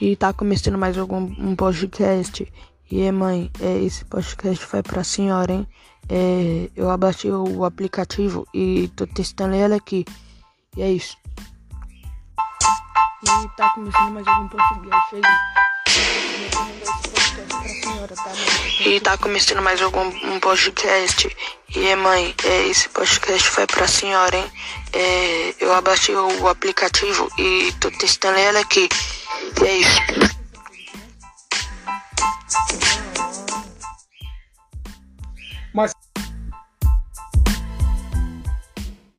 E tá começando mais algum um podcast. E é, mãe, é, esse podcast vai pra senhora, hein? É, eu abaixei o aplicativo e tô testando ele aqui. E é isso. E tá começando mais algum podcast aí. E tá começando mais algum um podcast. E é, mãe, é, esse podcast vai pra senhora, hein? É, eu abaixei o aplicativo e tô testando ele aqui. taste.